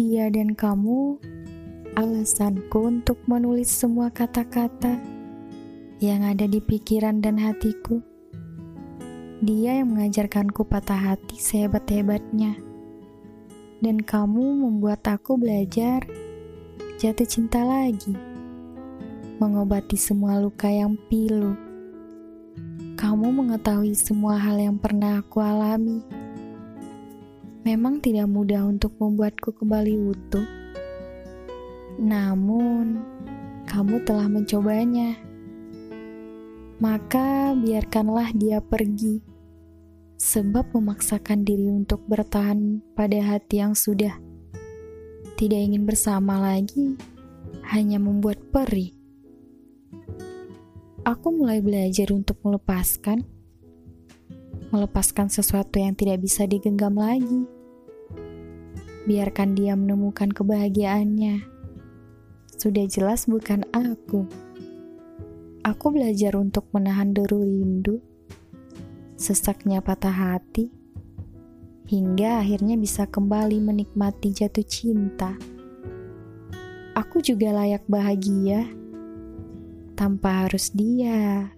Dia dan kamu alasanku untuk menulis semua kata-kata yang ada di pikiran dan hatiku. Dia yang mengajarkanku patah hati sehebat-hebatnya. Dan kamu membuat aku belajar jatuh cinta lagi. Mengobati semua luka yang pilu. Kamu mengetahui semua hal yang pernah aku alami. Memang tidak mudah untuk membuatku kembali utuh. Namun, kamu telah mencobanya. Maka biarkanlah dia pergi. Sebab memaksakan diri untuk bertahan pada hati yang sudah tidak ingin bersama lagi hanya membuat perih. Aku mulai belajar untuk melepaskan, melepaskan sesuatu yang tidak bisa digenggam lagi. Biarkan dia menemukan kebahagiaannya. Sudah jelas bukan aku. Aku belajar untuk menahan deru rindu, sesaknya patah hati, hingga akhirnya bisa kembali menikmati jatuh cinta. Aku juga layak bahagia tanpa harus dia